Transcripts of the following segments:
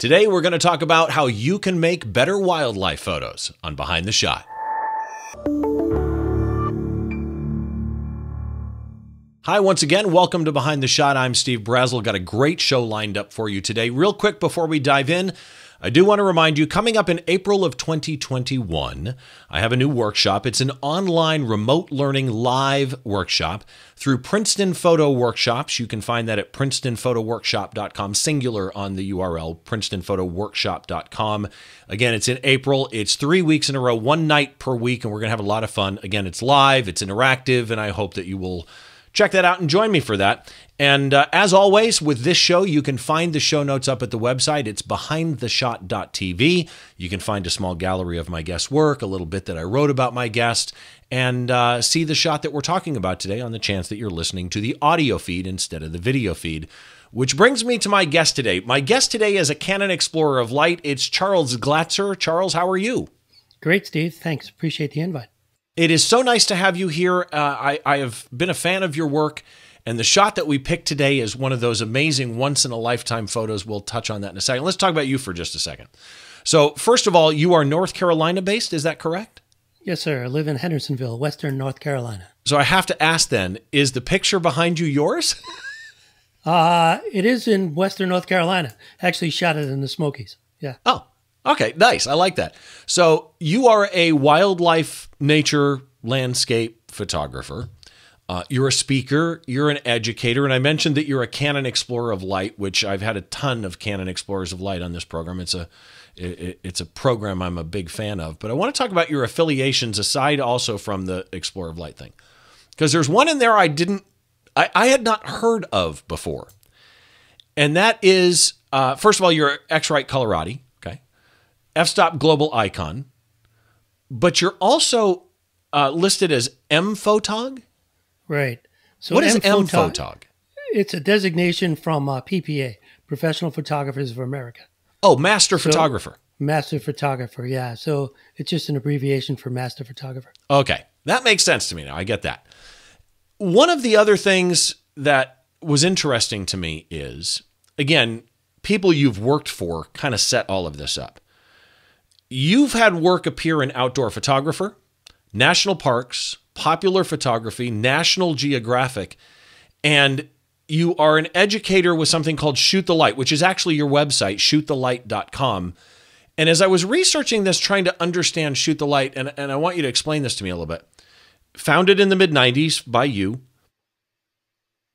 Today, we're going to talk about how you can make better wildlife photos on Behind the Shot. Hi, once again, welcome to Behind the Shot. I'm Steve Brazill. Got a great show lined up for you today. Real quick before we dive in, I do want to remind you coming up in April of 2021, I have a new workshop. It's an online remote learning live workshop through Princeton Photo Workshops. You can find that at princetonphotoworkshop.com, singular on the URL, princetonphotoworkshop.com. Again, it's in April. It's three weeks in a row, one night per week, and we're going to have a lot of fun. Again, it's live, it's interactive, and I hope that you will check that out and join me for that. And uh, as always, with this show, you can find the show notes up at the website. It's behindtheshot.tv. You can find a small gallery of my guest work, a little bit that I wrote about my guest, and uh, see the shot that we're talking about today on the chance that you're listening to the audio feed instead of the video feed. Which brings me to my guest today. My guest today is a Canon Explorer of Light. It's Charles Glatzer. Charles, how are you? Great, Steve. Thanks. Appreciate the invite. It is so nice to have you here. Uh, I, I have been a fan of your work, and the shot that we picked today is one of those amazing once in a lifetime photos. We'll touch on that in a second. Let's talk about you for just a second. So, first of all, you are North Carolina based, is that correct? Yes, sir. I live in Hendersonville, Western North Carolina. So, I have to ask then, is the picture behind you yours? uh, it is in Western North Carolina. Actually, shot it in the Smokies. Yeah. Oh, Okay, nice. I like that. So you are a wildlife, nature, landscape photographer. Uh, you're a speaker. You're an educator, and I mentioned that you're a Canon Explorer of Light, which I've had a ton of Canon Explorers of Light on this program. It's a it, it's a program I'm a big fan of. But I want to talk about your affiliations aside, also from the Explorer of Light thing, because there's one in there I didn't, I, I had not heard of before, and that is uh, first of all, you're X-Rite okay, f-stop global icon, but you're also uh, listed as M-Photog. Right. So what is M-Photog? It's a designation from uh, PPA, Professional Photographers of America. Oh, master so, photographer. Master photographer, yeah. So it's just an abbreviation for master photographer. Okay. That makes sense to me now. I get that. One of the other things that was interesting to me is again, people you've worked for kind of set all of this up. You've had work appear in Outdoor Photographer, National Parks, Popular Photography, National Geographic, and you are an educator with something called Shoot the Light, which is actually your website, shootthelight.com. And as I was researching this, trying to understand Shoot the Light, and, and I want you to explain this to me a little bit. Founded in the mid 90s by you.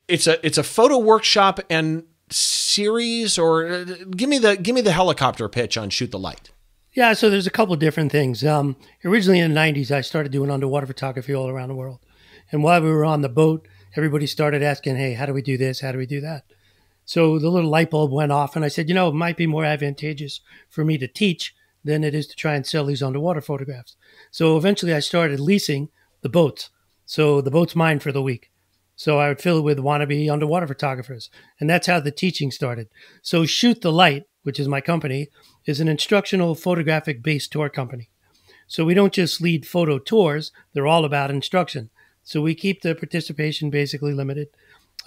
It's a it's a photo workshop and series or uh, give me the give me the helicopter pitch on Shoot the Light. Yeah, so there's a couple different things. Um, originally in the 90s, I started doing underwater photography all around the world. And while we were on the boat, everybody started asking, hey, how do we do this? How do we do that? So the little light bulb went off, and I said, you know, it might be more advantageous for me to teach than it is to try and sell these underwater photographs. So eventually I started leasing the boats. So the boat's mine for the week. So I would fill it with wannabe underwater photographers. And that's how the teaching started. So Shoot the Light, which is my company, is an instructional photographic based tour company. So we don't just lead photo tours, they're all about instruction. So we keep the participation basically limited.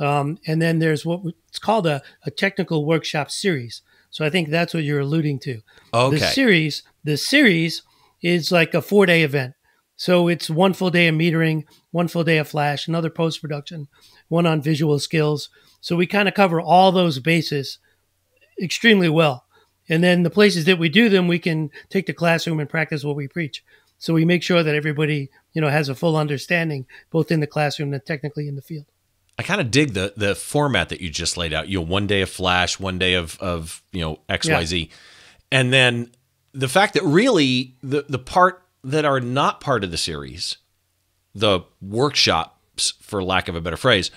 Um, and then there's what it's called a, a technical workshop series. So I think that's what you're alluding to. Okay. The series, the series is like a four day event. So it's one full day of metering, one full day of flash, another post production, one on visual skills. So we kind of cover all those bases extremely well. And then the places that we do them, we can take the classroom and practice what we preach. So we make sure that everybody, you know, has a full understanding, both in the classroom and technically in the field. I kind of dig the the format that you just laid out. You know, one day of Flash, one day of of you know X Y Z, yeah. and then the fact that really the the part that are not part of the series, the workshops, for lack of a better phrase,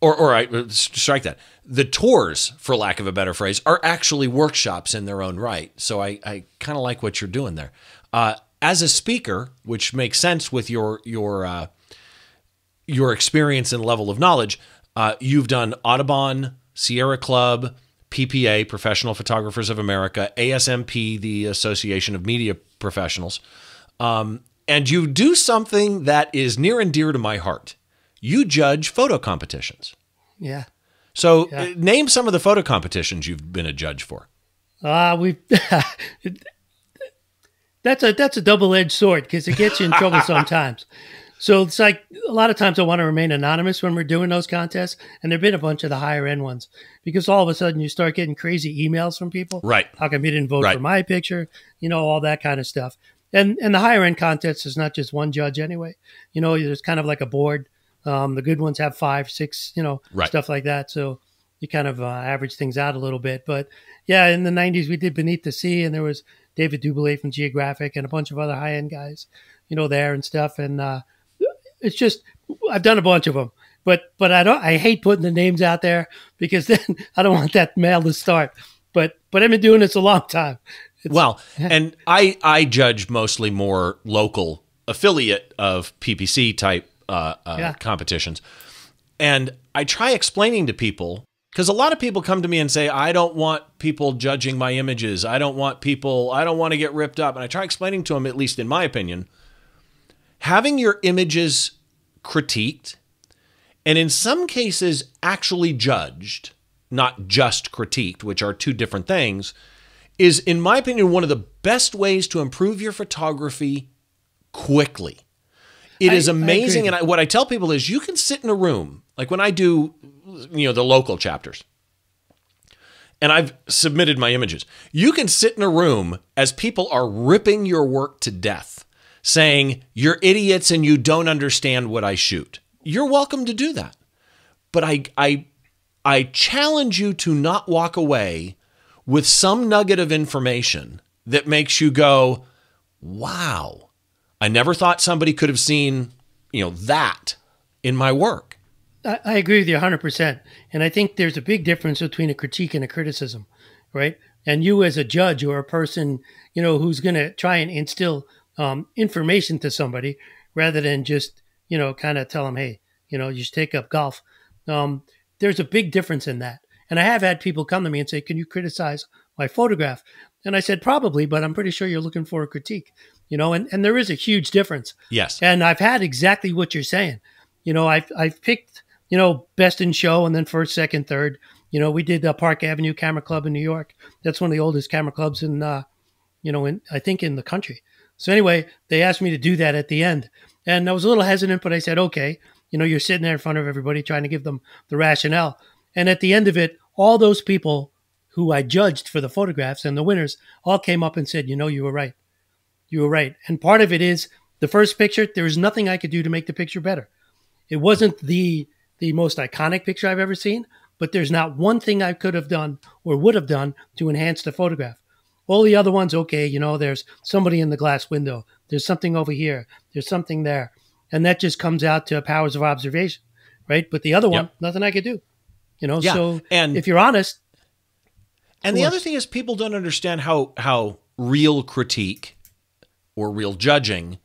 or or I strike that. The tours, for lack of a better phrase, are actually workshops in their own right. So I, I kind of like what you're doing there. Uh, as a speaker, which makes sense with your your uh, your experience and level of knowledge, uh, you've done Audubon, Sierra Club, PPA, Professional Photographers of America, ASMP, the Association of Media Professionals, um, and you do something that is near and dear to my heart you judge photo competitions. Yeah. So, yeah. Uh, name some of the photo competitions you've been a judge for. Ah, uh, we. that's a that's a double edged sword because it gets you in trouble sometimes. So it's like a lot of times I want to remain anonymous when we're doing those contests, and there've been a bunch of the higher end ones because all of a sudden you start getting crazy emails from people. Right? How come you didn't vote right. for my picture? You know all that kind of stuff. And and the higher end contests is not just one judge anyway. You know, there's kind of like a board. Um, the good ones have five, six, you know, right. stuff like that. So you kind of uh, average things out a little bit. But yeah, in the '90s we did Beneath the Sea, and there was David Doubilet from Geographic and a bunch of other high end guys, you know, there and stuff. And uh, it's just I've done a bunch of them, but but I don't I hate putting the names out there because then I don't want that mail to start. But but I've been doing this a long time. It's, well, and I I judge mostly more local affiliate of PPC type uh, uh, yeah. competitions, and I try explaining to people because a lot of people come to me and say, I don't want people judging my images. I don't want people, I don't want to get ripped up. And I try explaining to them, at least in my opinion, having your images critiqued and in some cases actually judged, not just critiqued, which are two different things, is, in my opinion, one of the best ways to improve your photography quickly. It I, is amazing. I and I, what I tell people is you can sit in a room, like when I do, you know, the local chapters, and I've submitted my images. You can sit in a room as people are ripping your work to death, saying, You're idiots and you don't understand what I shoot. You're welcome to do that. But I, I, I challenge you to not walk away with some nugget of information that makes you go, Wow I never thought somebody could have seen, you know, that in my work. I, I agree with you 100%. And I think there's a big difference between a critique and a criticism, right? And you, as a judge or a person, you know, who's going to try and instill um, information to somebody rather than just, you know, kind of tell them, hey, you know, you should take up golf. Um, there's a big difference in that. And I have had people come to me and say, can you criticize my photograph? And I said, probably, but I'm pretty sure you're looking for a critique you know, and, and there is a huge difference. Yes. And I've had exactly what you're saying. You know, I've, I've picked, you know, best in show and then first, second, third. You know, we did the Park Avenue Camera Club in New York. That's one of the oldest camera clubs in, uh, you know, in, I think in the country. So anyway, they asked me to do that at the end. And I was a little hesitant, but I said, okay, you know, you're sitting there in front of everybody trying to give them the rationale. And at the end of it, all those people who I judged for the photographs and the winners all came up and said, you know, you were right. You were right. And part of it is the first picture, there was nothing I could do to make the picture better. It wasn't the the most iconic picture I've ever seen, but there's not one thing I could have done or would have done to enhance the photograph. All the other ones, okay, you know, there's somebody in the glass window, there's something over here, there's something there. And that just comes out to powers of observation, right? But the other one, yep. nothing I could do. You know, yeah. so and if you're honest. And the other thing is people don't understand how how real critique or real judging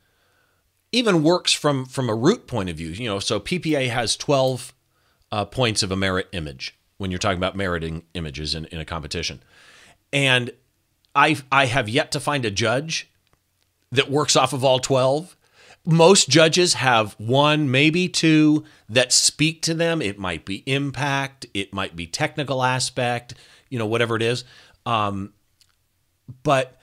even works from from a root point of view. You know, so PPA has 12 uh, points of a merit image when you're talking about meriting images in, in a competition. And I I have yet to find a judge that works off of all 12. Most judges have one, maybe two that speak to them. It might be impact, it might be technical aspect, you know, whatever it is. Um, but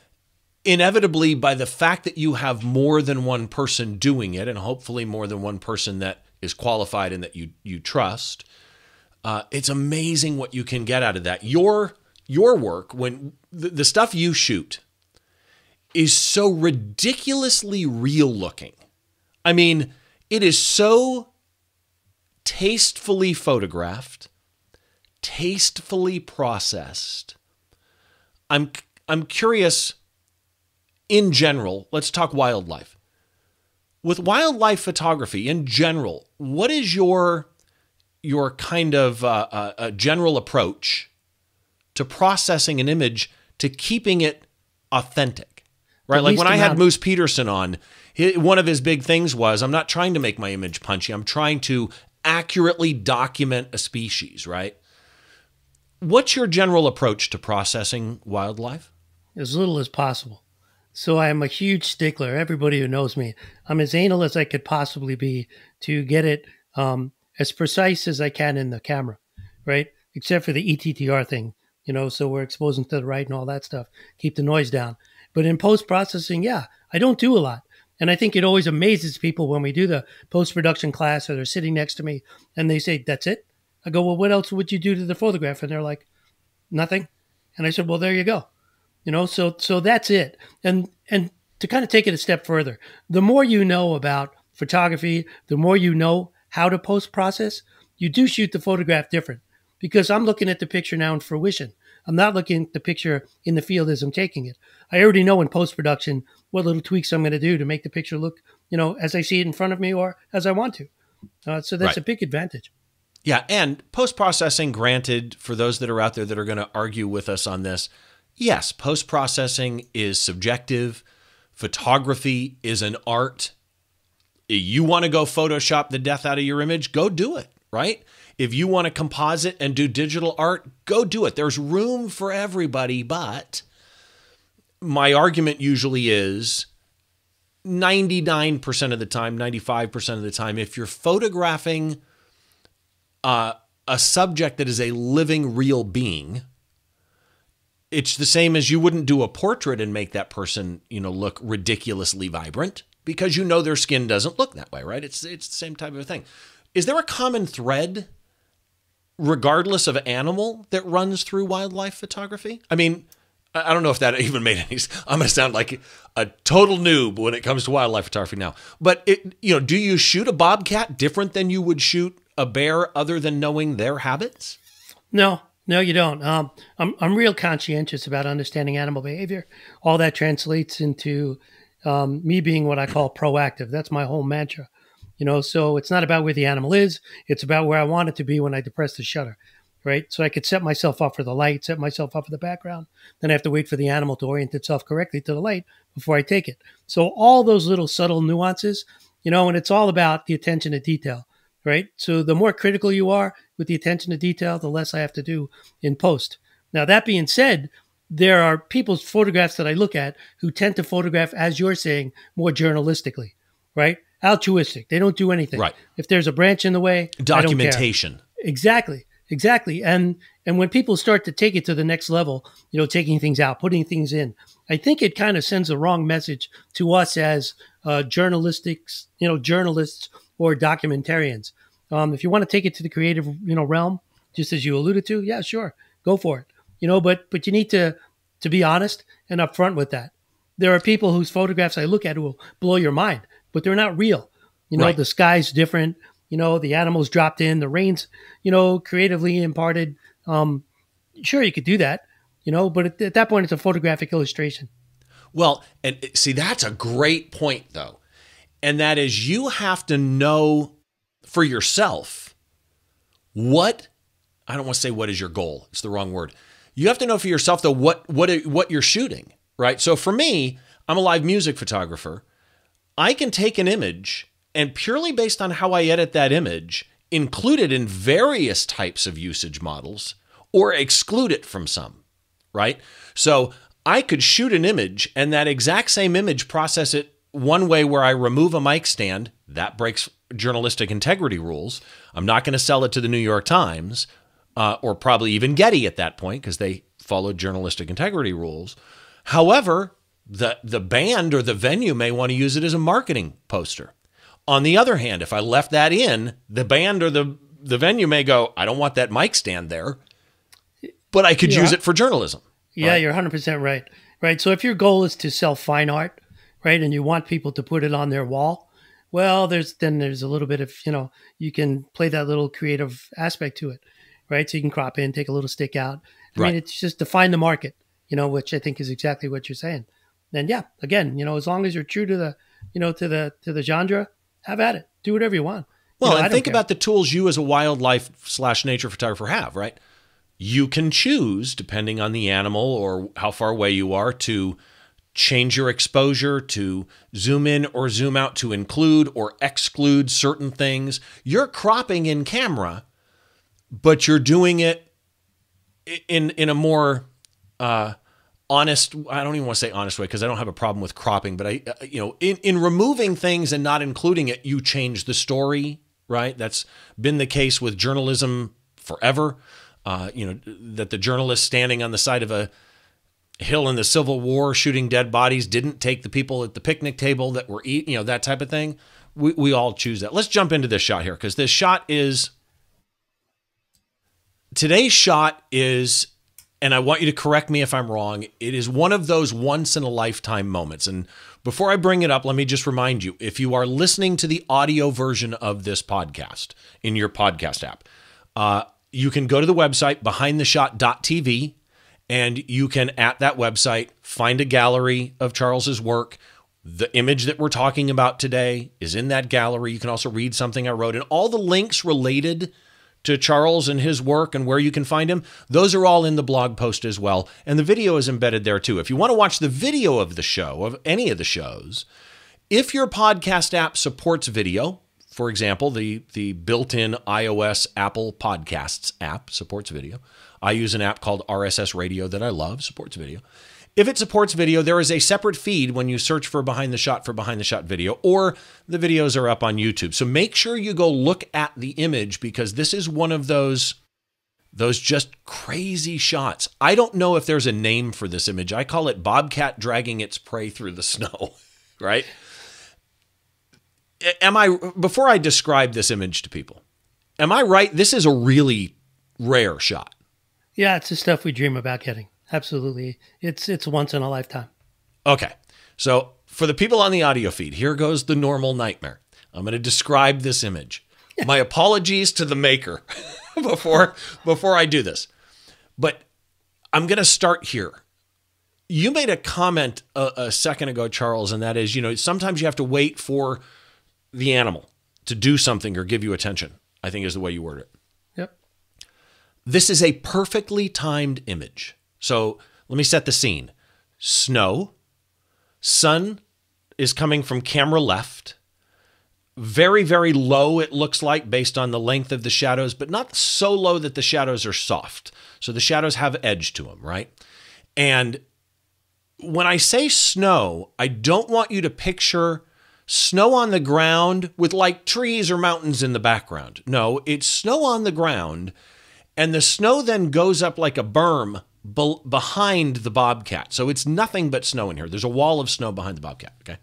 inevitably by the fact that you have more than one person doing it and hopefully more than one person that is qualified and that you you trust uh, it's amazing what you can get out of that. Your your work when the, the stuff you shoot is so ridiculously real looking. I mean it is so tastefully photographed tastefully processed. I'm i'm curious in general, let's talk wildlife. With wildlife photography in general, what is your your kind of uh, uh, general approach to processing an image to keeping it authentic? Right, like when I had Moose Peterson on, one of his big things was I'm not trying to make my image punchy. I'm trying to accurately document a species. Right. What's your general approach to processing wildlife? As little as possible. So I'm a huge stickler. Everybody who knows me, I'm as anal as I could possibly be to get it um, as precise as I can in the camera, right? Except for the ETTR thing. you know, so we're exposing to the right and all that stuff. Keep the noise down. But in post processing, yeah, I don't do a lot. And I think it always amazes people when we do the post production class or they're sitting next to me and they say, That's it? I go, Well, what else would you do to the photograph? And they're like, Nothing. And I said, Well, there you go. You know, so so that's it. And and to kind of take it a step further, the more you know about photography, the more you know how to post process, you do shoot the photograph different. Because I'm looking at the picture now in fruition. I'm not looking at the picture in the field as I'm taking it. I already know in post production what little tweaks I'm going to do to make the picture look, you know, as I see it in front of me or as I want to. Uh, so that's right. a big advantage. Yeah, and post processing, granted, for those that are out there that are going to argue with us on this, yes, post processing is subjective. Photography is an art. You want to go Photoshop the death out of your image, go do it, right? If you want to composite and do digital art, go do it. There's room for everybody, but my argument usually is 99% of the time, 95% of the time, if you're photographing uh, a subject that is a living, real being, it's the same as you wouldn't do a portrait and make that person, you know, look ridiculously vibrant because you know their skin doesn't look that way, right? It's it's the same type of thing. Is there a common thread regardless of animal that runs through wildlife photography? I mean, I don't know if that even made any. I'm going to sound like a total noob when it comes to wildlife photography now. But it, you know, do you shoot a bobcat different than you would shoot a bear, other than knowing their habits? No, no, you don't. Um, I'm I'm real conscientious about understanding animal behavior. All that translates into um, me being what I call proactive. That's my whole mantra. You know, so it's not about where the animal is; it's about where I want it to be when I depress the shutter right? So I could set myself up for the light, set myself up for the background. Then I have to wait for the animal to orient itself correctly to the light before I take it. So all those little subtle nuances, you know, and it's all about the attention to detail, right? So the more critical you are with the attention to detail, the less I have to do in post. Now, that being said, there are people's photographs that I look at who tend to photograph, as you're saying, more journalistically, right? Altruistic. They don't do anything. Right. If there's a branch in the way, documentation. Exactly. Exactly. And and when people start to take it to the next level, you know, taking things out, putting things in, I think it kind of sends a wrong message to us as uh, journalistics, you know, journalists or documentarians. Um, if you want to take it to the creative, you know, realm, just as you alluded to, yeah, sure, go for it. You know, but but you need to to be honest and upfront with that. There are people whose photographs I look at who will blow your mind, but they're not real. You know, right. the sky's different you know, the animals dropped in, the rains, you know, creatively imparted. Um, sure, you could do that, you know, but at, at that point, it's a photographic illustration. Well, and see, that's a great point, though. And that is you have to know for yourself what I don't want to say what is your goal. It's the wrong word. You have to know for yourself though what what what you're shooting, right? So for me, I'm a live music photographer. I can take an image and purely based on how I edit that image, include it in various types of usage models or exclude it from some, right? So I could shoot an image and that exact same image process it one way where I remove a mic stand. That breaks journalistic integrity rules. I'm not going to sell it to the New York Times uh, or probably even Getty at that point because they followed journalistic integrity rules. However, the the band or the venue may want to use it as a marketing poster. On the other hand, if I left that in, the band or the the venue may go, I don't want that mic stand there, but I could yeah. use it for journalism. Yeah, right? you're 100% right. Right. So if your goal is to sell fine art, right, and you want people to put it on their wall, well, there's then there's a little bit of, you know, you can play that little creative aspect to it, right? So you can crop in, take a little stick out. I right. mean, it's just define the market, you know, which I think is exactly what you're saying. And yeah, again, you know, as long as you're true to the, you know, to the to the genre, have at it. Do whatever you want. Well, you know, and think care. about the tools you as a wildlife slash nature photographer have, right? You can choose, depending on the animal or how far away you are, to change your exposure, to zoom in or zoom out, to include or exclude certain things. You're cropping in camera, but you're doing it in in a more uh, honest i don't even want to say honest way because i don't have a problem with cropping but i uh, you know in, in removing things and not including it you change the story right that's been the case with journalism forever uh, you know, that the journalist standing on the side of a hill in the Civil War shooting dead bodies didn't take the people at the picnic table that were eating, you know, that type of thing. We, we all choose that. Let's jump into this shot here because this shot is today's shot is, and I want you to correct me if I'm wrong, it is one of those once in a lifetime moments. And before I bring it up, let me just remind you if you are listening to the audio version of this podcast in your podcast app, uh, you can go to the website behindtheshot.tv and you can at that website find a gallery of Charles's work. The image that we're talking about today is in that gallery. You can also read something I wrote, and all the links related to Charles and his work and where you can find him, those are all in the blog post as well. And the video is embedded there too. If you want to watch the video of the show, of any of the shows, if your podcast app supports video, for example, the, the built in iOS Apple Podcasts app supports video. I use an app called RSS Radio that I love, supports video. If it supports video, there is a separate feed when you search for Behind the Shot for Behind the Shot video, or the videos are up on YouTube. So make sure you go look at the image because this is one of those those just crazy shots. I don't know if there's a name for this image. I call it bobcat dragging its prey through the snow, right? Am I before I describe this image to people? Am I right? This is a really rare shot. Yeah, it's the stuff we dream about getting. Absolutely, it's it's once in a lifetime. Okay, so for the people on the audio feed, here goes the normal nightmare. I'm going to describe this image. My apologies to the maker before before I do this, but I'm going to start here. You made a comment a, a second ago, Charles, and that is, you know, sometimes you have to wait for the animal to do something or give you attention, I think is the way you word it. Yep. This is a perfectly timed image. So let me set the scene snow, sun is coming from camera left. Very, very low, it looks like, based on the length of the shadows, but not so low that the shadows are soft. So the shadows have edge to them, right? And when I say snow, I don't want you to picture snow on the ground with like trees or mountains in the background. No, it's snow on the ground, and the snow then goes up like a berm be- behind the bobcat. So it's nothing but snow in here. There's a wall of snow behind the bobcat, okay?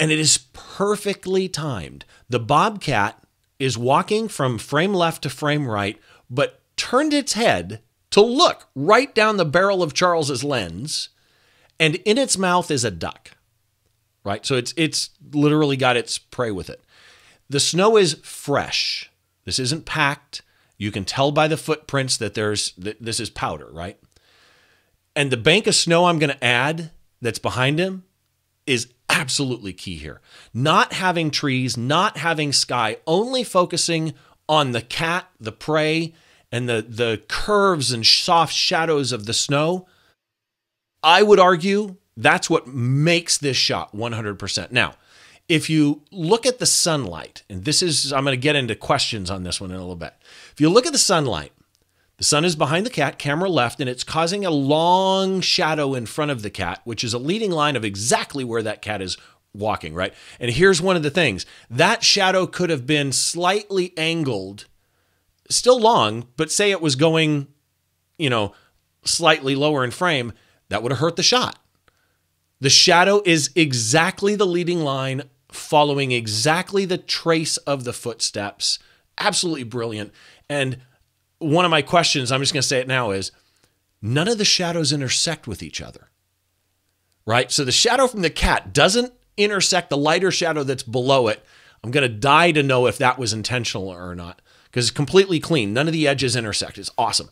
And it is perfectly timed. The bobcat is walking from frame left to frame right, but turned its head to look right down the barrel of Charles's lens, and in its mouth is a duck right? So it's it's literally got its prey with it. The snow is fresh. This isn't packed. You can tell by the footprints that there's that this is powder, right? And the bank of snow I'm going to add that's behind him is absolutely key here. Not having trees, not having sky, only focusing on the cat, the prey, and the the curves and soft shadows of the snow. I would argue that's what makes this shot 100%. Now, if you look at the sunlight, and this is, I'm going to get into questions on this one in a little bit. If you look at the sunlight, the sun is behind the cat, camera left, and it's causing a long shadow in front of the cat, which is a leading line of exactly where that cat is walking, right? And here's one of the things that shadow could have been slightly angled, still long, but say it was going, you know, slightly lower in frame, that would have hurt the shot. The shadow is exactly the leading line, following exactly the trace of the footsteps. Absolutely brilliant. And one of my questions, I'm just going to say it now, is none of the shadows intersect with each other. Right? So the shadow from the cat doesn't intersect the lighter shadow that's below it. I'm going to die to know if that was intentional or not because it's completely clean. None of the edges intersect. It's awesome.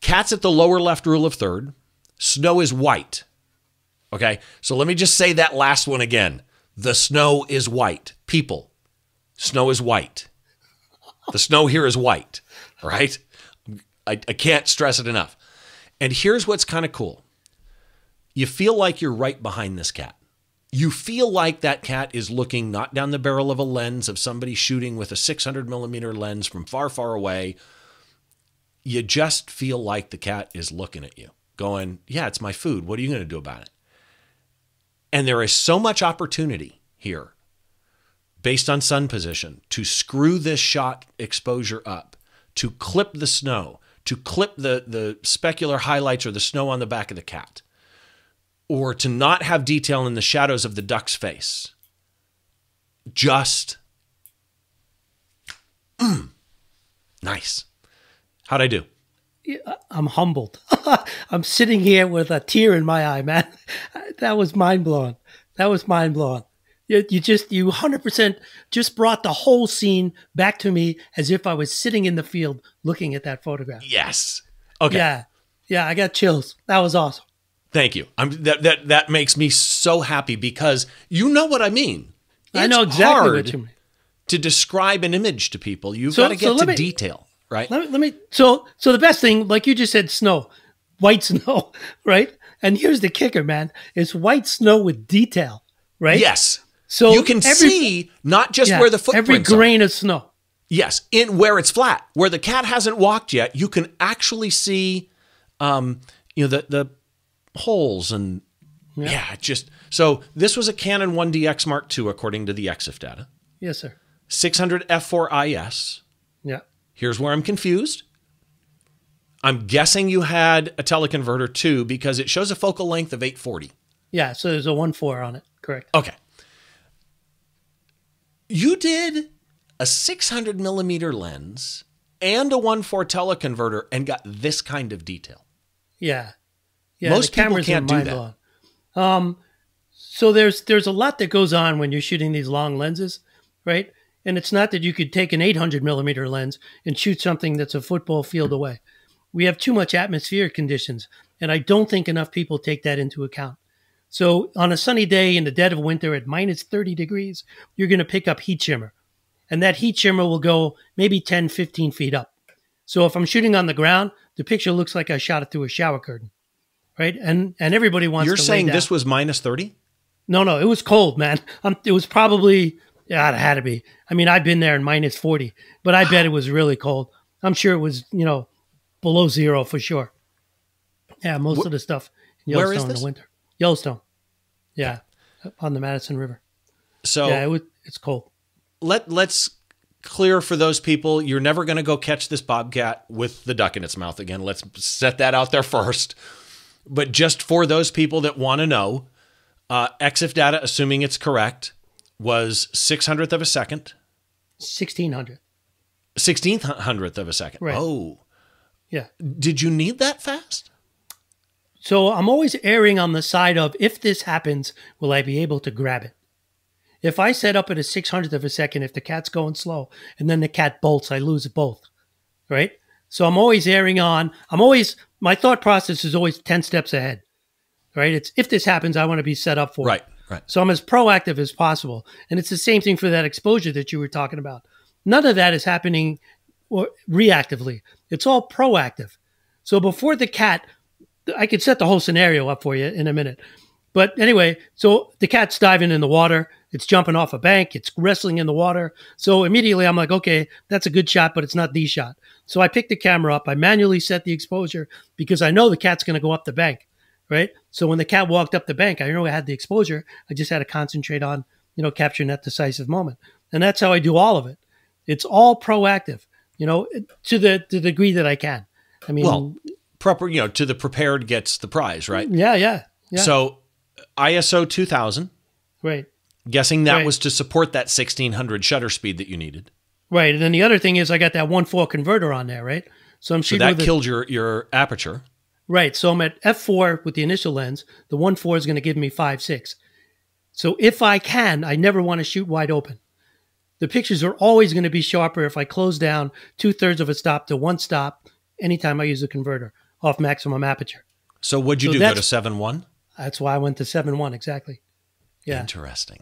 Cat's at the lower left rule of third. Snow is white. Okay. So let me just say that last one again. The snow is white. People, snow is white. The snow here is white, right? I, I can't stress it enough. And here's what's kind of cool you feel like you're right behind this cat. You feel like that cat is looking not down the barrel of a lens of somebody shooting with a 600 millimeter lens from far, far away. You just feel like the cat is looking at you, going, Yeah, it's my food. What are you going to do about it? And there is so much opportunity here based on sun position to screw this shot exposure up, to clip the snow, to clip the the specular highlights or the snow on the back of the cat, or to not have detail in the shadows of the duck's face. Just mm, nice. How'd I do? I'm humbled. I'm sitting here with a tear in my eye, man. That was mind blowing. That was mind blowing. You, you just, you 100% just brought the whole scene back to me as if I was sitting in the field looking at that photograph. Yes. Okay. Yeah. Yeah. I got chills. That was awesome. Thank you. I'm that that that makes me so happy because you know what I mean. I know It's exactly hard what you mean. to describe an image to people. You've So- got to get so to me- detail, right? Let me, let me, so, so the best thing, like you just said, snow, white snow, right? And here's the kicker, man. It's white snow with detail, right? Yes. So you can every- see not just yeah, where the every footprints are. grain of snow. Yes, in where it's flat, where the cat hasn't walked yet, you can actually see, um, you know, the the holes and yeah, it just so this was a Canon 1DX Mark II according to the EXIF data, Yes, sir. 600 f4 IS. Yeah. Here's where I'm confused. I'm guessing you had a teleconverter too because it shows a focal length of 840. Yeah. So there's a one four on it. Correct. Okay. You did a 600 millimeter lens and a 1.4 teleconverter and got this kind of detail. Yeah. Yeah. Most people cameras can't do that. Um, so there's there's a lot that goes on when you're shooting these long lenses, right? And it's not that you could take an 800 millimeter lens and shoot something that's a football field away. We have too much atmospheric conditions, and I don't think enough people take that into account. So on a sunny day in the dead of winter at minus 30 degrees, you're going to pick up heat shimmer. And that heat shimmer will go maybe 10, 15 feet up. So if I'm shooting on the ground, the picture looks like I shot it through a shower curtain. Right? And and everybody wants You're saying this was minus 30? No, no, it was cold, man. Um, it was probably yeah, it had to be. I mean, I've been there in minus 40, but I bet it was really cold. I'm sure it was, you know, below zero for sure. Yeah, most of the stuff in where is Yellowstone in this? the winter. Yellowstone. Yeah, on the Madison River. So Yeah, it was, it's cold. let let's clear for those people you're never going to go catch this bobcat with the duck in its mouth again. Let's set that out there first. But just for those people that want to know, uh, EXIF data, assuming it's correct, was 600th of a second, 1600. 16th hundredth of a second. Right. Oh, Yeah. did you need that fast? So I'm always erring on the side of if this happens, will I be able to grab it? If I set up at a 600th of a second, if the cat's going slow and then the cat bolts, I lose both. Right? So I'm always erring on, I'm always, my thought process is always 10 steps ahead. Right? It's if this happens, I want to be set up for it. Right. So I'm as proactive as possible. And it's the same thing for that exposure that you were talking about. None of that is happening reactively. It's all proactive. So before the cat, I could set the whole scenario up for you in a minute. But anyway, so the cat's diving in the water. It's jumping off a bank. It's wrestling in the water. So immediately I'm like, okay, that's a good shot, but it's not the shot. So I pick the camera up. I manually set the exposure because I know the cat's going to go up the bank, right? So when the cat walked up the bank, I know I had the exposure. I just had to concentrate on, you know, capturing that decisive moment. And that's how I do all of it. It's all proactive, you know, to the, to the degree that I can. I mean, Well, proper, you know, to the prepared gets the prize, right? yeah, yeah, yeah. So ISO 2000, right. guessing that Right. was to support that 1600 shutter speed that you needed. Right. And then the other thing is I got that one four converter on there, right? So I'm So shooting that with killed your your aperture. Right. So I'm at f4 with the initial lens. The one four is going to give me five six. So if I can, I never want to shoot wide open. The pictures are always going to be sharper if I close down two thirds of a stop to one stop anytime I use a converter off maximum aperture. So what'd you So do? Go to that's- 7 1? That's why I went to seven one exactly. Yeah. Interesting.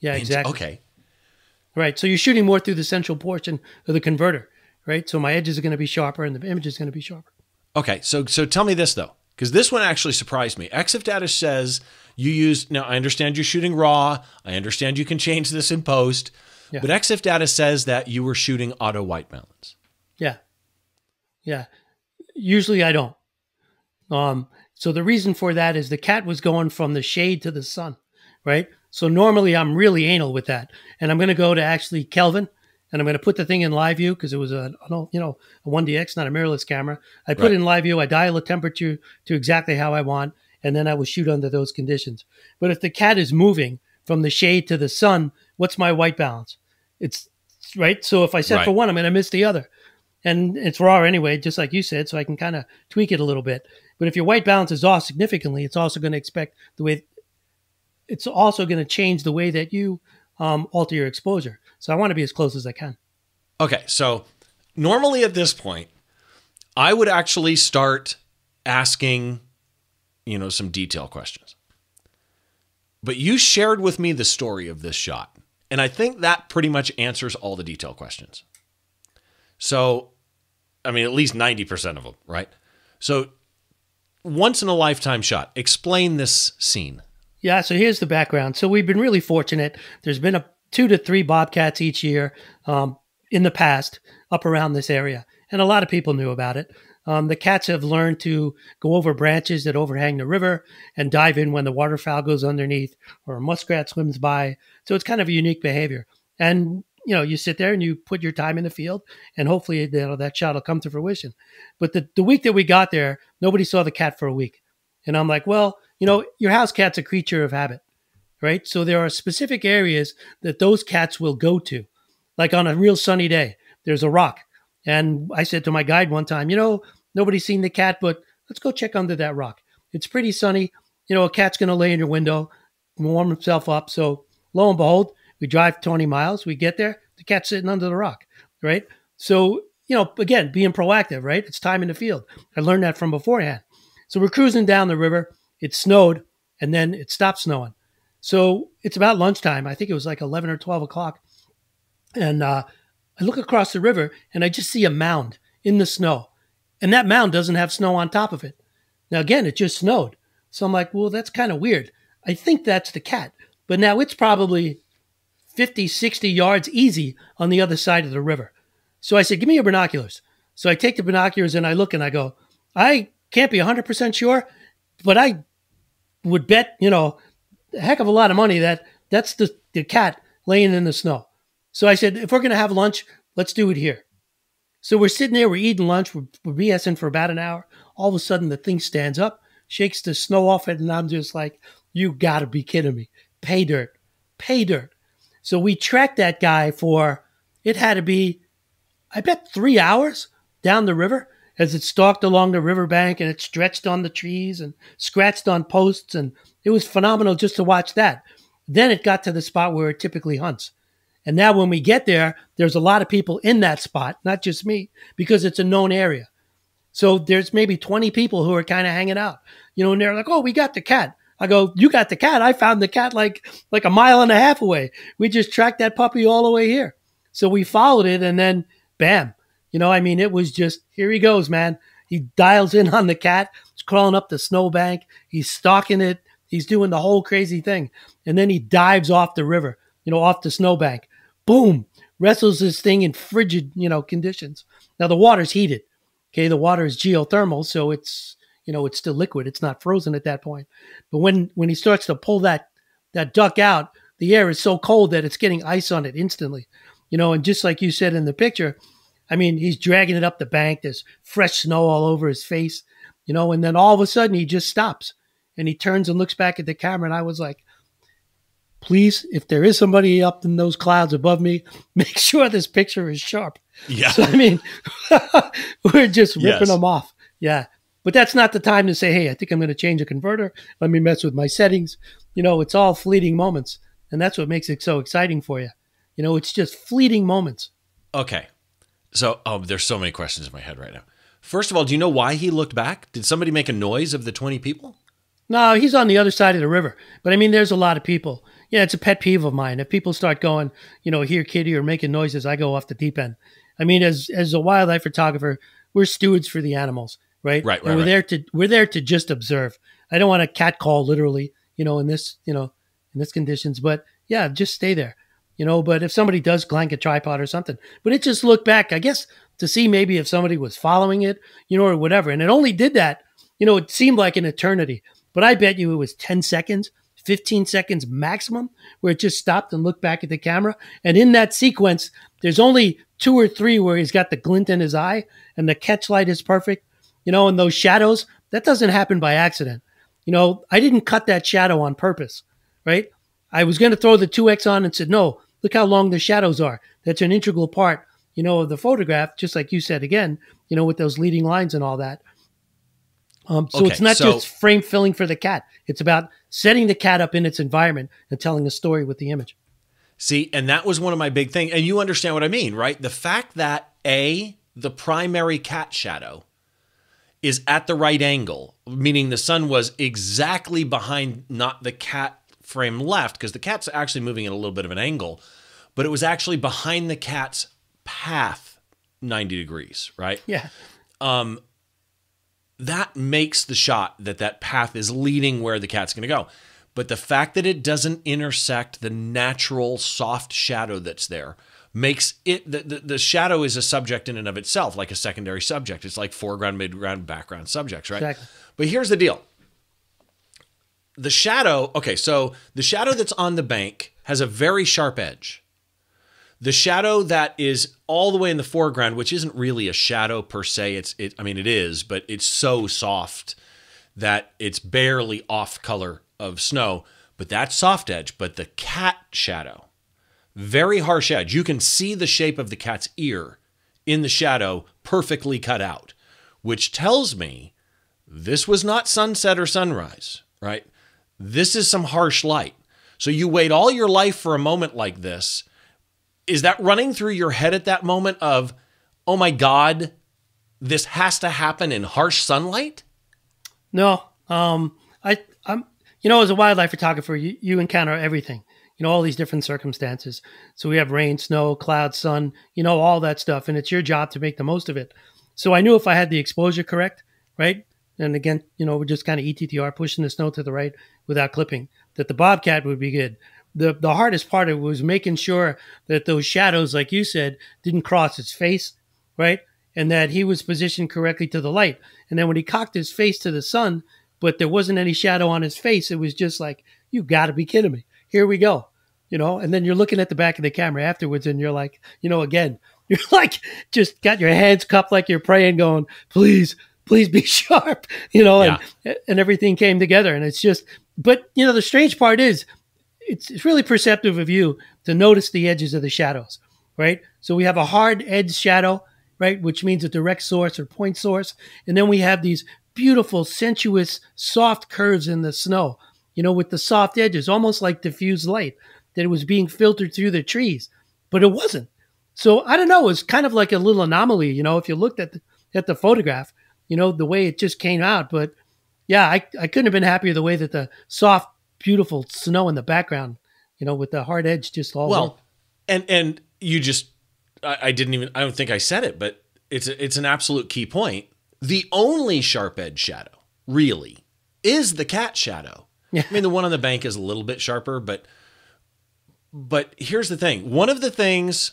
Yeah, exactly. Okay. Right. So you're shooting more through the central portion of the converter, right? So my edges are going to be sharper and the image is going to be sharper. Okay. So so tell me this though, because this one actually surprised me. EXIF data says you use now. I understand you're shooting raw. I understand you can change this in post. Yeah. But EXIF data says that you were shooting auto white balance. Yeah. Yeah. Usually I don't. Um, so the reason for that is the cat was going from the shade to the sun, right? So normally I'm really anal with that. And I'm going to go to actually Kelvin and I'm going to put the thing in live view because it was a you know a 1DX, not a mirrorless camera. I put Right. it in live view. I dial the temperature to exactly how I want, and then I will shoot under those conditions. But if the cat is moving from the shade to the sun, what's my white balance? It's right. So if I set for one, I'm going to miss the other, and it's raw anyway, just like you said. So I can kind of tweak it a little bit. But if your white balance is off significantly, it's also going to expect the way. It's also going to change the way that you um, alter your exposure. So I want to be as close as I can. Okay, so normally at this point, I would actually start asking, you know, some detail questions. But you shared with me the story of this shot, and I think that pretty much answers all the detail questions. So, I mean, at least 90% of them, right? So, once in a lifetime shot, explain this scene. Yeah, so here's the background. So we've been really fortunate. There's been a two to three bobcats each year um, in the past up around this area, and a lot of people knew about it. Um, the cats have learned to go over branches that overhang the river and dive in when the waterfowl goes underneath or a muskrat swims by. So it's kind of a unique behavior. And you know, you sit there and you put your time in the field, and hopefully you know, that shot will come to fruition. But the, the week that we got there, nobody saw the cat for a week. And I'm like, well, you know, your house cat's a creature of habit, right? So there are specific areas that those cats will go to. Like on a real sunny day, there's a rock. And I said to my guide one time, you know, nobody's seen the cat, but let's go check under that rock. It's pretty sunny. You know, a cat's going to lay in your window, warm himself up. So lo and behold, we drive 20 miles. We get there, the cat's sitting under the rock, right? So, you know, again, being proactive, right? It's time in the field. I learned that from beforehand. So we're cruising down the river. It snowed and then it stopped snowing. So it's about lunchtime. I think it was like 11 or 12 o'clock. And uh, I look across the river and I just see a mound in the snow. And that mound doesn't have snow on top of it. Now, again, it just snowed. So I'm like, well, that's kind of weird. I think that's the cat. But now it's probably 50, 60 yards easy on the other side of the river. So I said, give me your binoculars. So I take the binoculars and I look and I go, I can't be 100% sure, but I would bet, you know, a heck of a lot of money that that's the, the cat laying in the snow. So I said, if we're going to have lunch, let's do it here. So we're sitting there, we're eating lunch, we're, we're BSing for about an hour. All of a sudden, the thing stands up, shakes the snow off it, and I'm just like, you got to be kidding me. Pay dirt, pay dirt. So we tracked that guy for, it had to be, I bet, three hours down the river as it stalked along the riverbank and it stretched on the trees and scratched on posts. And it was phenomenal just to watch that. Then it got to the spot where it typically hunts. And now when we get there, there's a lot of people in that spot, not just me, because it's a known area. So there's maybe 20 people who are kind of hanging out, you know, and they're like, oh, we got the cat. I go, you got the cat. I found the cat like like a mile and a half away. We just tracked that puppy all the way here. So we followed it and then bam. You know, I mean, it was just here he goes, man. He dials in on the cat. It's crawling up the snowbank. He's stalking it. He's doing the whole crazy thing. And then he dives off the river, you know, off the snowbank. Boom. Wrestles this thing in frigid, you know, conditions. Now the water's heated. Okay, the water is geothermal, so it's you know it's still liquid. It's not frozen at that point. But when when he starts to pull that that duck out, the air is so cold that it's getting ice on it instantly. You know, and just like you said in the picture, I mean, he's dragging it up the bank. There's fresh snow all over his face. You know, and then all of a sudden he just stops and he turns and looks back at the camera, and I was like. Please, if there is somebody up in those clouds above me, make sure this picture is sharp. Yeah. So I mean, we're just ripping Yes. them off. Yeah. But that's not the time to say, hey, I think I'm going to change a converter. Let me mess with my settings. You know, it's all fleeting moments. And that's what makes it so exciting for you. You know, it's just fleeting moments. Okay. So, oh, there's so many questions in my head right now. First of all, do you know why he looked back? Did somebody make a noise of the 20 people? No, he's on the other side of the river. But I mean, there's a lot of people. Yeah, it's a pet peeve of mine. If people start going, you know, here, kitty, or making noises, I go off the deep end. I mean, as as a wildlife photographer, we're stewards for the animals, right? Right, And we're right. there to we're there to just observe. I don't want to cat call literally, you know, in this, you know, in this conditions. But yeah, just stay there, you know. But if somebody does clank a tripod or something, but it just looked back, I guess, to see maybe if somebody was following it, you know, or whatever. And it only did that, you know, it seemed like an eternity, but I bet you it was ten seconds, 15 seconds maximum where it just stopped and looked back at the camera. And in that sequence, there's only two or three where he's got the glint in his eye and the catch light is perfect. You know, and those shadows, that doesn't happen by accident. You know, I didn't cut that shadow on purpose, right? I was going to throw the 2X on and said, no, look how long the shadows are. That's an integral part, you know, of the photograph, just like you said again, you know, with those leading lines and all that. Um, so okay, it's not so, just frame filling for the cat. It's about setting the cat up in its environment and telling a story with the image. See, and that was one of my big things. And you understand what I mean, right? The fact that A, the primary cat shadow is at the right angle, meaning the sun was exactly behind not the cat frame left, because the cat's actually moving at a little bit of an angle, but it was actually behind the cat's path 90 degrees, right? Yeah. Um, that makes the shot that that path is leading where the cat's going to go. But the fact that it doesn't intersect the natural soft shadow that's there makes it the, the, the, shadow is a subject in and of itself, like a secondary subject. It's like foreground, midground, background subjects, right? Exactly. But here's the deal. The shadow, okay, so the shadow that's on the bank has a very sharp edge. The shadow that is all the way in the foreground, which isn't really a shadow per se, it's it I mean it is, but it's so soft that it's barely off color of snow, but that's soft edge, but the cat shadow, very harsh edge. You can see the shape of the cat's ear in the shadow perfectly cut out, which tells me this was not sunset or sunrise, right? This is some harsh light. So you wait all your life for a moment like this is that running through your head at that moment of, oh my God, this has to happen in harsh sunlight? No. Um, I, I'm, you know, as a wildlife photographer, you, you encounter everything, you know, all these different circumstances. So we have rain, snow, cloud, sun, you know, all that stuff. And it's your job to make the most of it. So I knew if I had the exposure correct, right? And again, you know, we're just kind of ETTR pushing the snow to the right without clipping, that the Bobcat would be good the the hardest part of it was making sure that those shadows, like you said, didn't cross his face, right? And that he was positioned correctly to the light. And then when he cocked his face to the sun, but there wasn't any shadow on his face, it was just like, you got to be kidding me. Here we go. You know, and then you're looking at the back of the camera afterwards and you're like, you know, again, you're like, just got your hands cupped like you're praying, going, please, please be sharp, you know, yeah. and, and everything came together. And it's just, but, you know, the strange part is it's, it's really perceptive of you to notice the edges of the shadows, right? So we have a hard edge shadow, right, which means a direct source or point source, and then we have these beautiful, sensuous, soft curves in the snow, you know, with the soft edges, almost like diffused light that it was being filtered through the trees, but it wasn't. So I don't know. It was kind of like a little anomaly, you know, if you looked at the, at the photograph, you know, the way it just came out. But yeah, I, I couldn't have been happier the way that the soft beautiful snow in the background, you know, with the hard edge just all well, and and you just I, I, didn't even I don't think I said it, but it's a, it's an absolute key point. The only sharp edge shadow really is the cat shadow. Yeah. I mean, the one on the bank is a little bit sharper, but but here's the thing. One of the things.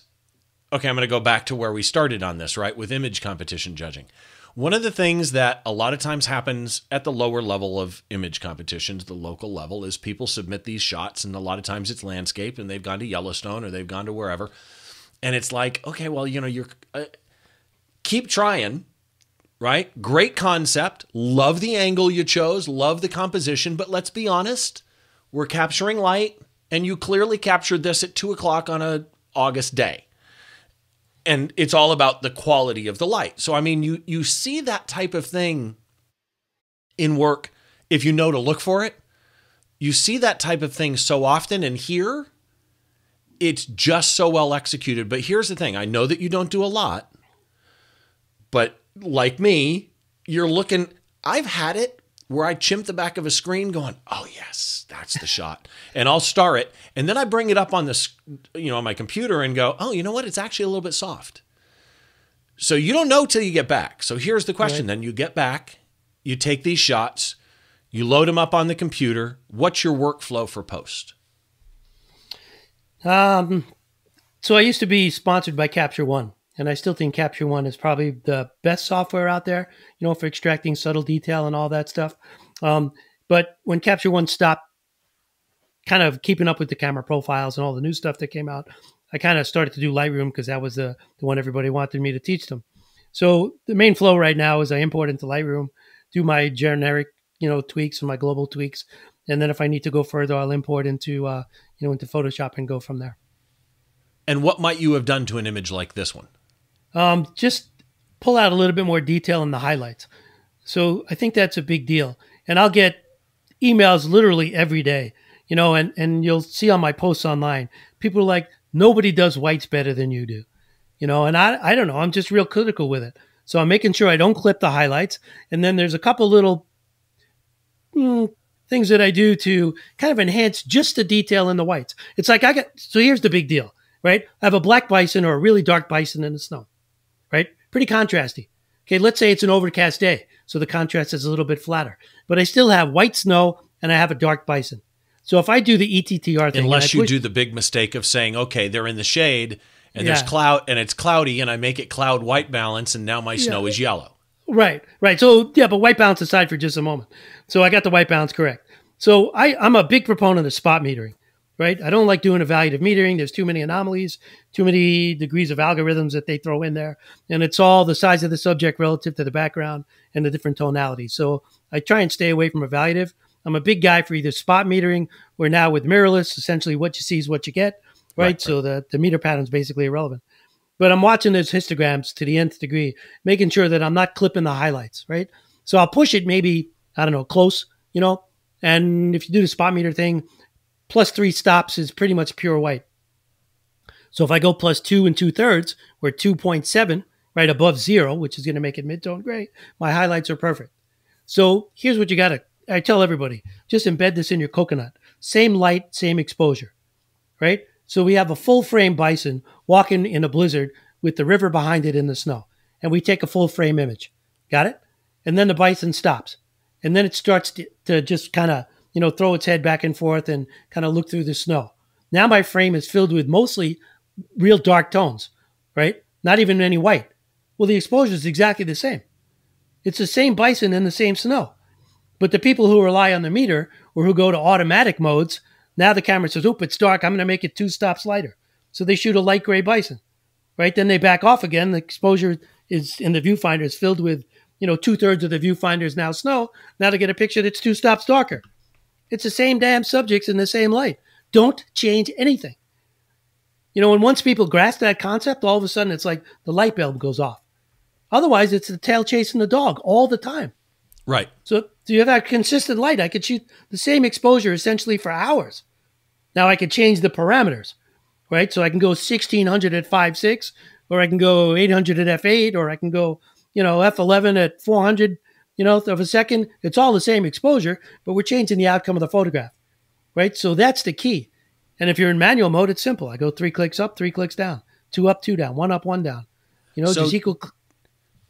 Okay, I'm going to go back to where we started on this, right, with image competition judging. One of the things that a lot of times happens at the lower level of image competitions, the local level, is people submit these shots, and a lot of times it's landscape, and they've gone to Yellowstone or they've gone to wherever, and it's like, okay, well, you know, you're uh, keep trying, right? Great concept, love the angle you chose, love the composition, but let's be honest, we're capturing light, and you clearly captured this at two o'clock on a August day and it's all about the quality of the light. So I mean, you you see that type of thing in work if you know to look for it. You see that type of thing so often and here it's just so well executed. But here's the thing, I know that you don't do a lot. But like me, you're looking I've had it where I chimp the back of a screen going, "Oh yes, that's the shot." And I'll star it, and then I bring it up on this you know, on my computer and go, "Oh, you know what? It's actually a little bit soft." So you don't know till you get back. So here's the question, right. then you get back, you take these shots, you load them up on the computer. What's your workflow for post? Um so I used to be sponsored by Capture One and I still think Capture One is probably the best software out there, you know, for extracting subtle detail and all that stuff. Um, but when Capture One stopped kind of keeping up with the camera profiles and all the new stuff that came out, I kind of started to do Lightroom because that was the, the one everybody wanted me to teach them. So the main flow right now is I import into Lightroom, do my generic, you know, tweaks and my global tweaks, and then if I need to go further, I'll import into, uh, you know, into Photoshop and go from there. And what might you have done to an image like this one? Um, just pull out a little bit more detail in the highlights. So I think that's a big deal. And I'll get emails literally every day, you know, and, and you'll see on my posts online, people are like, nobody does whites better than you do you know, and I, I don't know, I'm just real critical with it. So I'm making sure I don't clip the highlights. And then there's a couple little mm, things that I do to kind of enhance just the detail in the whites. It's like I got, so here's the big deal, right? I have a black bison or a really dark bison in the snow? Pretty contrasty. Okay, let's say it's an overcast day. So the contrast is a little bit flatter, but I still have white snow and I have a dark bison. So if I do the ETTR thing, unless you push, do the big mistake of saying, okay, they're in the shade and yeah. there's cloud and it's cloudy and I make it cloud white balance and now my snow yeah. is yellow. Right, right. So yeah, but white balance aside for just a moment. So I got the white balance correct. So I, I'm a big proponent of spot metering, right? I don't like doing evaluative metering. There's too many anomalies, too many degrees of algorithms that they throw in there. And it's all the size of the subject relative to the background and the different tonalities. So I try and stay away from evaluative. I'm a big guy for either spot metering or now with mirrorless, essentially what you see is what you get right? right so the, the meter pattern is basically irrelevant. But I'm watching those histograms to the nth degree, making sure that I'm not clipping the highlights, right? So I'll push it maybe, I don't know, close, you know? And if you do the spot meter thing, plus three stops is pretty much pure white. So if I go plus two and two thirds, we're 2.7, right above zero, which is going to make it mid-tone gray, my highlights are perfect. So here's what you got to, I tell everybody, just embed this in your coconut. Same light, same exposure, right? So we have a full frame bison walking in a blizzard with the river behind it in the snow. And we take a full frame image. Got it? And then the bison stops. And then it starts to, to just kind of, you know, throw its head back and forth and kind of look through the snow. Now my frame is filled with mostly real dark tones, right? Not even any white. Well, the exposure is exactly the same. It's the same bison and the same snow. But the people who rely on the meter or who go to automatic modes now the camera says, oop, it's dark. I'm going to make it two stops lighter. So they shoot a light gray bison, right? Then they back off again. The exposure is in the viewfinder is filled with, you know, two thirds of the viewfinder is now snow. Now to get a picture that's two stops darker. It's the same damn subjects in the same light. Don't change anything. You know, and once people grasp that concept, all of a sudden it's like the light bulb goes off. Otherwise, it's the tail chasing the dog all the time. Right. So, do you have that consistent light? I could shoot the same exposure essentially for hours. Now I could change the parameters, right? So I can go 1600 at 5.6, or I can go 800 at f8, or I can go, you know, f11 at 400, you know, of a second. It's all the same exposure, but we're changing the outcome of the photograph, right? So that's the key. And if you're in manual mode, it's simple. I go three clicks up, three clicks down, two up, two down, one up, one down. You know, so just equal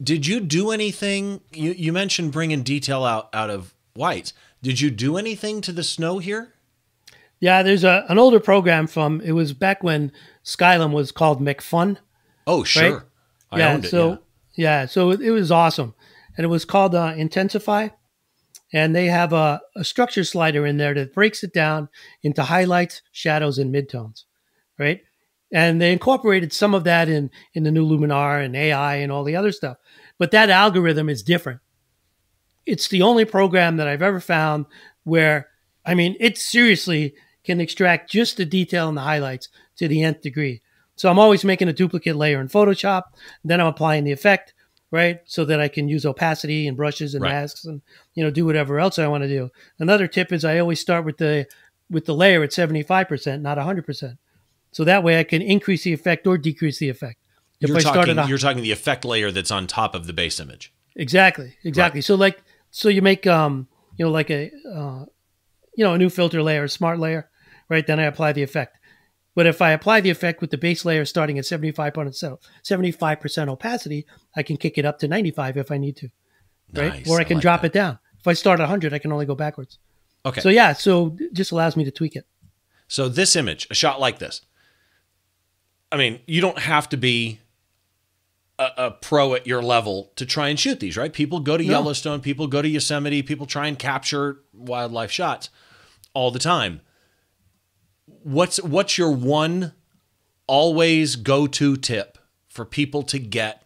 did you do anything? You, you mentioned bringing detail out out of whites. Did you do anything to the snow here? Yeah, there's a an older program from it was back when Skylum was called Macphun. Oh, sure. Right? I yeah, owned it. So yeah, yeah so it, it, was awesome, and it was called uh, Intensify, and they have a, a structure slider in there that breaks it down into highlights, shadows, and midtones, right? and they incorporated some of that in in the new Luminar and AI and all the other stuff. But that algorithm is different. It's the only program that I've ever found where I mean it seriously can extract just the detail and the highlights to the nth degree. So I'm always making a duplicate layer in Photoshop, then I'm applying the effect, right? So that I can use opacity and brushes and right. masks and you know do whatever else I want to do. Another tip is I always start with the with the layer at 75%, not 100%. So that way I can increase the effect or decrease the effect. If you're I talking, a, you're talking the effect layer that's on top of the base image. Exactly, exactly. Right. So like, so you make um, you know, like a, uh, you know, a new filter layer, a smart layer, right? Then I apply the effect. But if I apply the effect with the base layer starting at 75%, 75% opacity, I can kick it up to 95 if I need to, right? Nice. Or I can I like drop that. it down. If I start at 100, I can only go backwards. Okay. So yeah, so it just allows me to tweak it. So this image, a shot like this, I mean, you don't have to be a, a, pro at your level to try and shoot these, right? People go to no. Yellowstone, people go to Yosemite, people try and capture wildlife shots all the time. What's what's your one always go-to tip for people to get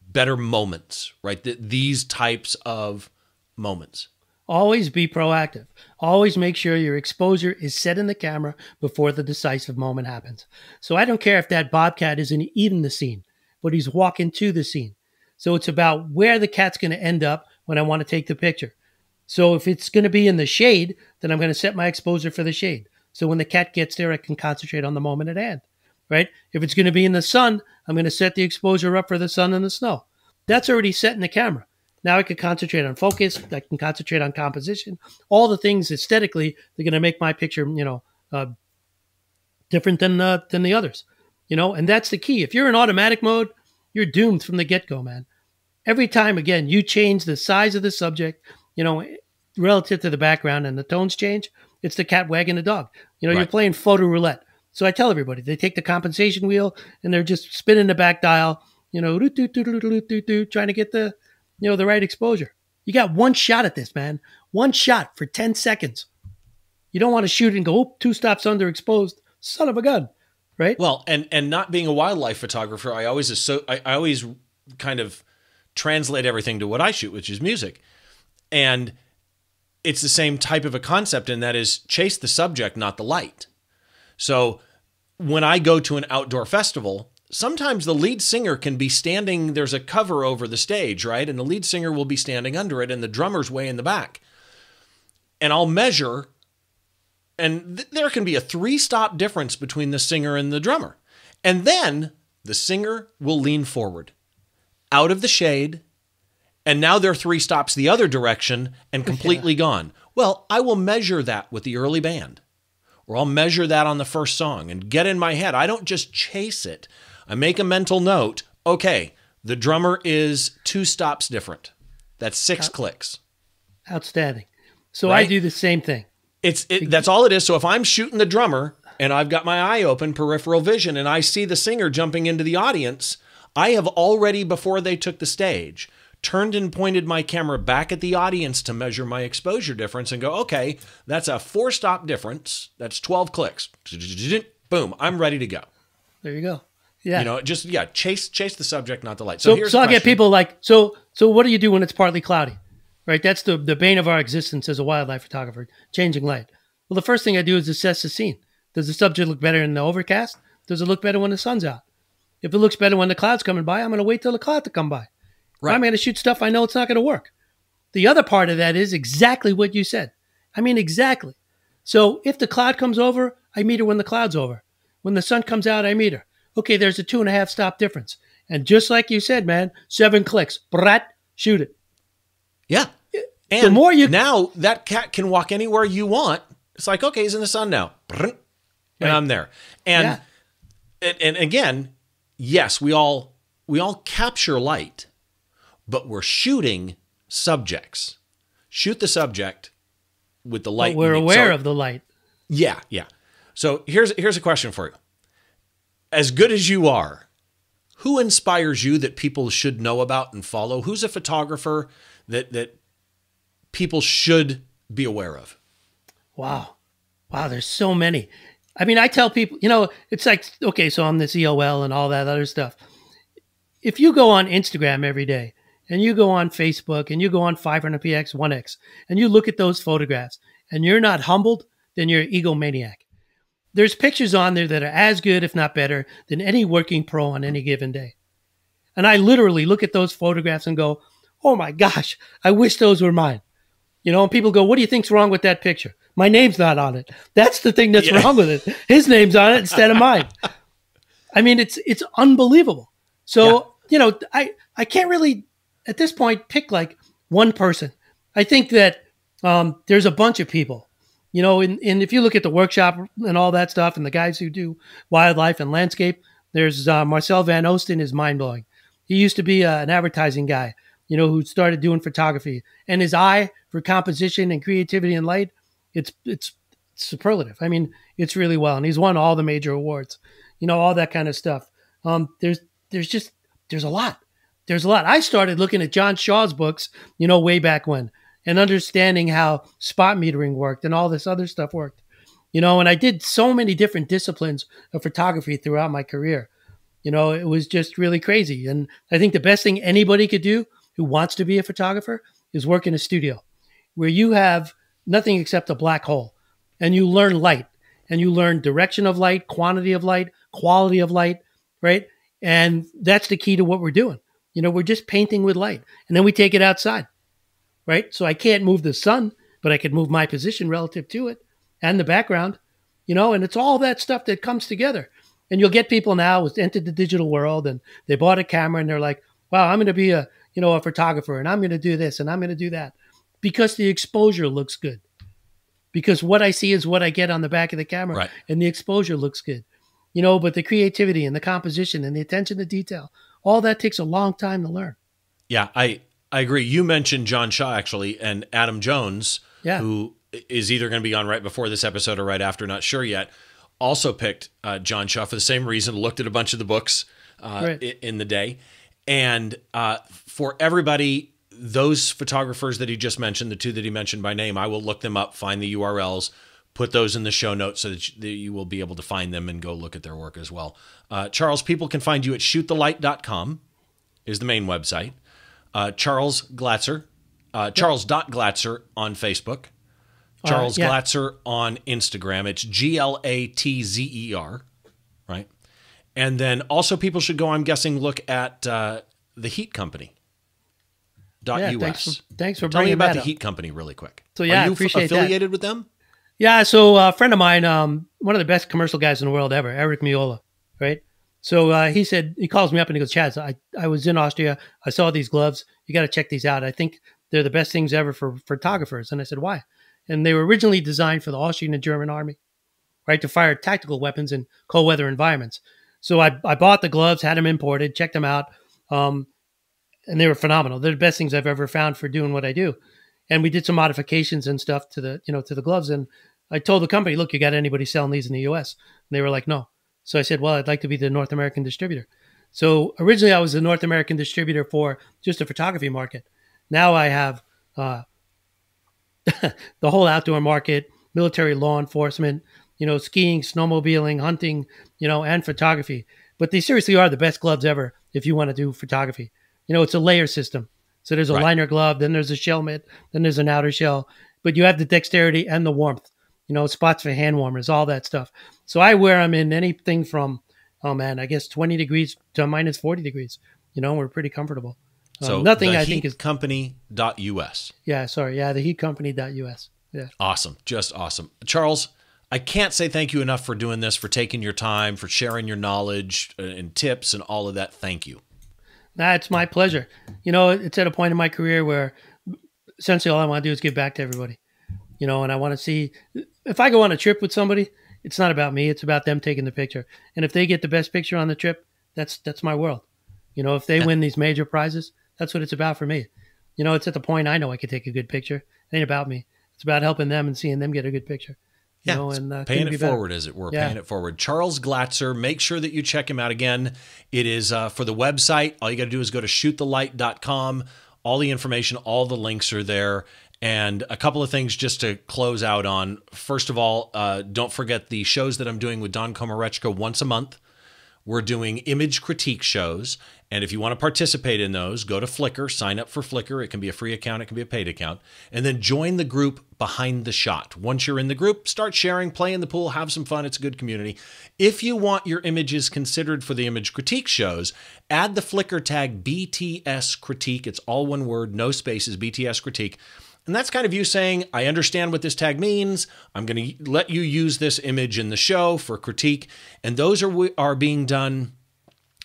better moments, right? Th- these types of moments. Always be proactive. Always make sure your exposure is set in the camera before the decisive moment happens. So I don't care if that bobcat isn't even the scene, but he's walking to the scene. So it's about where the cat's going to end up when I want to take the picture. So if it's going to be in the shade, then I'm going to set my exposure for the shade. So when the cat gets there, I can concentrate on the moment at hand, right? If it's going to be in the sun, I'm going to set the exposure up for the sun and the snow. That's already set in the camera. Now I can concentrate on focus. I can concentrate on composition. All the things aesthetically they're going to make my picture, you know, uh, different than uh, than the others. You know, and that's the key. If you're in automatic mode, you're doomed from the get go, man. Every time, again, you change the size of the subject, you know, relative to the background, and the tones change. It's the cat wagging the dog. You know, right. you're playing photo roulette. So I tell everybody they take the compensation wheel and they're just spinning the back dial, you know, trying to get the you know, the right exposure. You got one shot at this, man. One shot for 10 seconds. You don't want to shoot and go, oh, two stops underexposed. Son of a gun. Right? Well, and and not being a wildlife photographer, I always so I, I always kind of translate everything to what I shoot, which is music. And it's the same type of a concept, and that is chase the subject, not the light. So when I go to an outdoor festival, sometimes the lead singer can be standing, there's a cover over the stage, right? And the lead singer will be standing under it, and the drummer's way in the back. And I'll measure, and th- there can be a three stop difference between the singer and the drummer. And then the singer will lean forward out of the shade, and now they're three stops the other direction and completely yeah. gone. Well, I will measure that with the early band, or I'll measure that on the first song and get in my head. I don't just chase it. I make a mental note. Okay, the drummer is two stops different. That's six Out- clicks. Outstanding. So right? I do the same thing. It's it, that's all it is. So if I'm shooting the drummer and I've got my eye open, peripheral vision, and I see the singer jumping into the audience, I have already before they took the stage turned and pointed my camera back at the audience to measure my exposure difference and go, okay, that's a four stop difference. That's 12 clicks. Boom, I'm ready to go. There you go. Yeah. You know, just yeah, chase chase the subject, not the light. So, so, so I get people like, so so what do you do when it's partly cloudy? Right? That's the, the bane of our existence as a wildlife photographer, changing light. Well, the first thing I do is assess the scene. Does the subject look better in the overcast? Does it look better when the sun's out? If it looks better when the cloud's coming by, I'm going to wait till the cloud to come by. Right. I'm going to shoot stuff I know it's not going to work. The other part of that is exactly what you said. I mean, exactly. So if the cloud comes over, I meet her when the cloud's over. When the sun comes out, I meet her okay, there's a two and a half stop difference. And just like you said, man, seven clicks, brat, shoot it. Yeah. Uh, and the more you now that cat can walk anywhere you want. It's like, okay, he's in the sun now. And right. I'm there. And, yeah. and and again, yes, we all we all capture light, but we're shooting subjects. Shoot the subject with the light. But we're aware so, of the light. Yeah, yeah. So here's here's a question for you as good as you are, who inspires you that people should know about and follow? Who's a photographer that that people should be aware of? Wow. Wow, there's so many. I mean, I tell people, you know, it's like okay, so I'm this EOL and all that other stuff. If you go on Instagram every day and you go on Facebook and you go on 500px 1x and you look at those photographs and you're not humbled, then you're an egomaniac there's pictures on there that are as good, if not better, than any working pro on any given day. And I literally look at those photographs and go, oh my gosh, I wish those were mine. You know, and people go, what do you think's wrong with that picture? My name's not on it. That's the thing that's yeah. wrong with it. His name's on it instead of mine. I mean, it's it's unbelievable. So, yeah. you know, I I can't really at this point pick like one person. I think that um, there's a bunch of people you know, and, and if you look at the workshop and all that stuff and the guys who do wildlife and landscape, there's uh, Marsel van Oosten is mind blowing. He used to be uh, an advertising guy, you know, who started doing photography and his eye for composition and creativity and light, it's, it's superlative. I mean, it's really well. And he's won all the major awards, you know, all that kind of stuff. Um, there's, there's just, there's a lot. There's a lot. I started looking at John Shaw's books, you know, way back when and understanding how spot metering worked and all this other stuff worked. You know, and I did so many different disciplines of photography throughout my career. You know, it was just really crazy. And I think the best thing anybody could do who wants to be a photographer is work in a studio where you have nothing except a black hole and you learn light and you learn direction of light, quantity of light, quality of light, right? And that's the key to what we're doing. You know, we're just painting with light and then we take it outside, right? So I can't move the sun, but I can move my position relative to it and the background, you know, and it's all that stuff that comes together. And you'll get people now who's entered the digital world and they bought a camera and they're like, wow, I'm going to be a, you know, a photographer and I'm going to do this and I'm going to do that because the exposure looks good. Because what I see is what I get on the back of the camera Right. and the exposure looks good. You know, but the creativity and the composition and the attention to detail, all that takes a long time to learn. Yeah, I I agree. You mentioned John Shaw actually, and Adam Jones, Yeah. who is either going to be on right before this episode or right after, not sure yet. Also picked uh, John Shaw for the same reason. Looked at a bunch of the books uh, Right. in the day, and uh, for everybody, those photographers that he just mentioned, the two that he mentioned by name, I will look them up, find the URLs, put those in the show notes so that you, that you will be able to find them and go look at their work as well. Uh, Charles, people can find you at shootthelight.com is the main website. Uh, Charles Glatzer, uh, Charles.Glatzer on Facebook. Charles yeah. Glatzer on Instagram. It's G L A T Z E R, right? And then also people should go, I'm guessing, look at uh, the Heat Company. Dot Yeah, US. thanks for, thanks for Tell me about that the up. Heat Company really quick. So, yeah, Are I appreciate that. affiliated with them? Yeah, so a friend of mine, um, one of the best commercial guys in the world ever, Eric Meola, right? So uh, he said he calls me up and he goes, "Chaz, I, I was in Austria. I saw these gloves. You got to check these out. I think they're the best things ever for photographers." And I said, "Why?" And they were originally designed for the Austrian and German army, right, to fire tactical weapons in cold weather environments. So I, I bought the gloves, had them imported, checked them out, um, and they were phenomenal. They're the best things I've ever found for doing what I do. And we did some modifications and stuff to the you know to the gloves and I told the company, look, you got anybody selling these in the US? And they were like, no. So I said, well, I'd like to be the North American distributor. So originally I was the North American distributor for just the photography market. Now I have uh, the whole outdoor market, military law enforcement, you know, skiing, snowmobiling, hunting, you know, and photography. But they seriously are the best gloves ever if you want to do photography. You know, it's a layer system. So there's a Right. liner glove, then there's a shell mitt, then there's an outer shell, but you have the dexterity and the warmth you know, spots for hand warmers, all that stuff. So I wear them in anything from, oh man, I guess 20 degrees to minus 40 degrees. You know, we're pretty comfortable. Um, So nothing the I think is, heatcompany.us. yeah, sorry. Yeah, the heatcompany.us. Yeah. Awesome. Just awesome. Charles, I can't say thank you enough for doing this, for taking your time, for sharing your knowledge uh, and tips and all of that. Thank you. Nah, it's my pleasure. You know, it's at a point in my career where essentially all I want to do is give back to everybody. You know, and I want to see if I go on a trip with somebody, it's not about me, it's about them taking the picture. And if they get the best picture on the trip, that's that's my world. You know, if they win these major prizes, that's what it's about for me. You know, it's at the point I know I could take a good picture. It ain't about me. It's about helping them and seeing them get a good picture. You Yeah, know, and uh, paying it forward, as it were, Yeah. paying it forward. Charles Glatzer, make sure that you check him out again. It is uh, for the website. All you got to do is go to shootthelight.com. All the information, all the links are there. And a couple of things just to close out on. First of all, uh, don't forget the shows that I'm doing with Don Komarechka once a month. We're doing image critique shows. And if you want to participate in those, go to Flickr, sign up for Flickr. It can be a free account, it can be a paid account. And then join the group Behind the Shot. Once you're in the group, start sharing, play in the pool, have some fun. It's a good community. If you want your images considered for the image critique shows, add the Flickr tag BTS Critique. It's all one word, no spaces, BTS Critique. And that's kind of you saying, I understand what this tag means. I'm going to let you use this image in the show for critique. And those are, are being done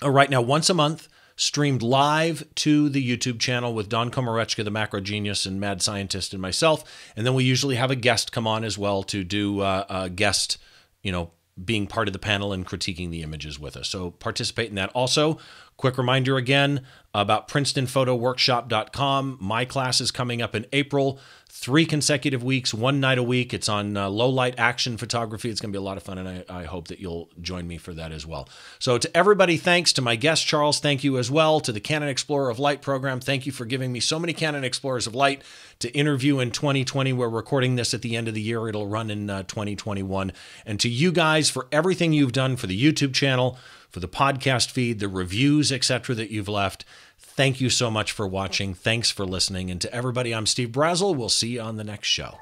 uh, right now once a month, streamed live to the YouTube channel with Don Komarechka, the macro genius and mad scientist, and myself. And then we usually have a guest come on as well to do uh, a guest, you know, being part of the panel and critiquing the images with us. So participate in that. Also, quick reminder again about PrincetonPhotoWorkshop.com. My class is coming up in April. three consecutive weeks, one night a week. It's on uh, low light action photography. It's going to be a lot of fun, and I, I, hope that you'll join me for that as well. So, to everybody, thanks to my guest, Charles. Thank you as well. To the Canon Explorer of Light program, thank you for giving me so many Canon Explorers of Light to interview in 2020. We're recording this at the end of the year, it'll run in uh, 2021. And to you guys for everything you've done for the YouTube channel, for the podcast feed, the reviews, etc., that you've left. Thank you so much for watching. Thanks for listening. And to everybody, I'm Steve Brazill. We'll see you on the next show.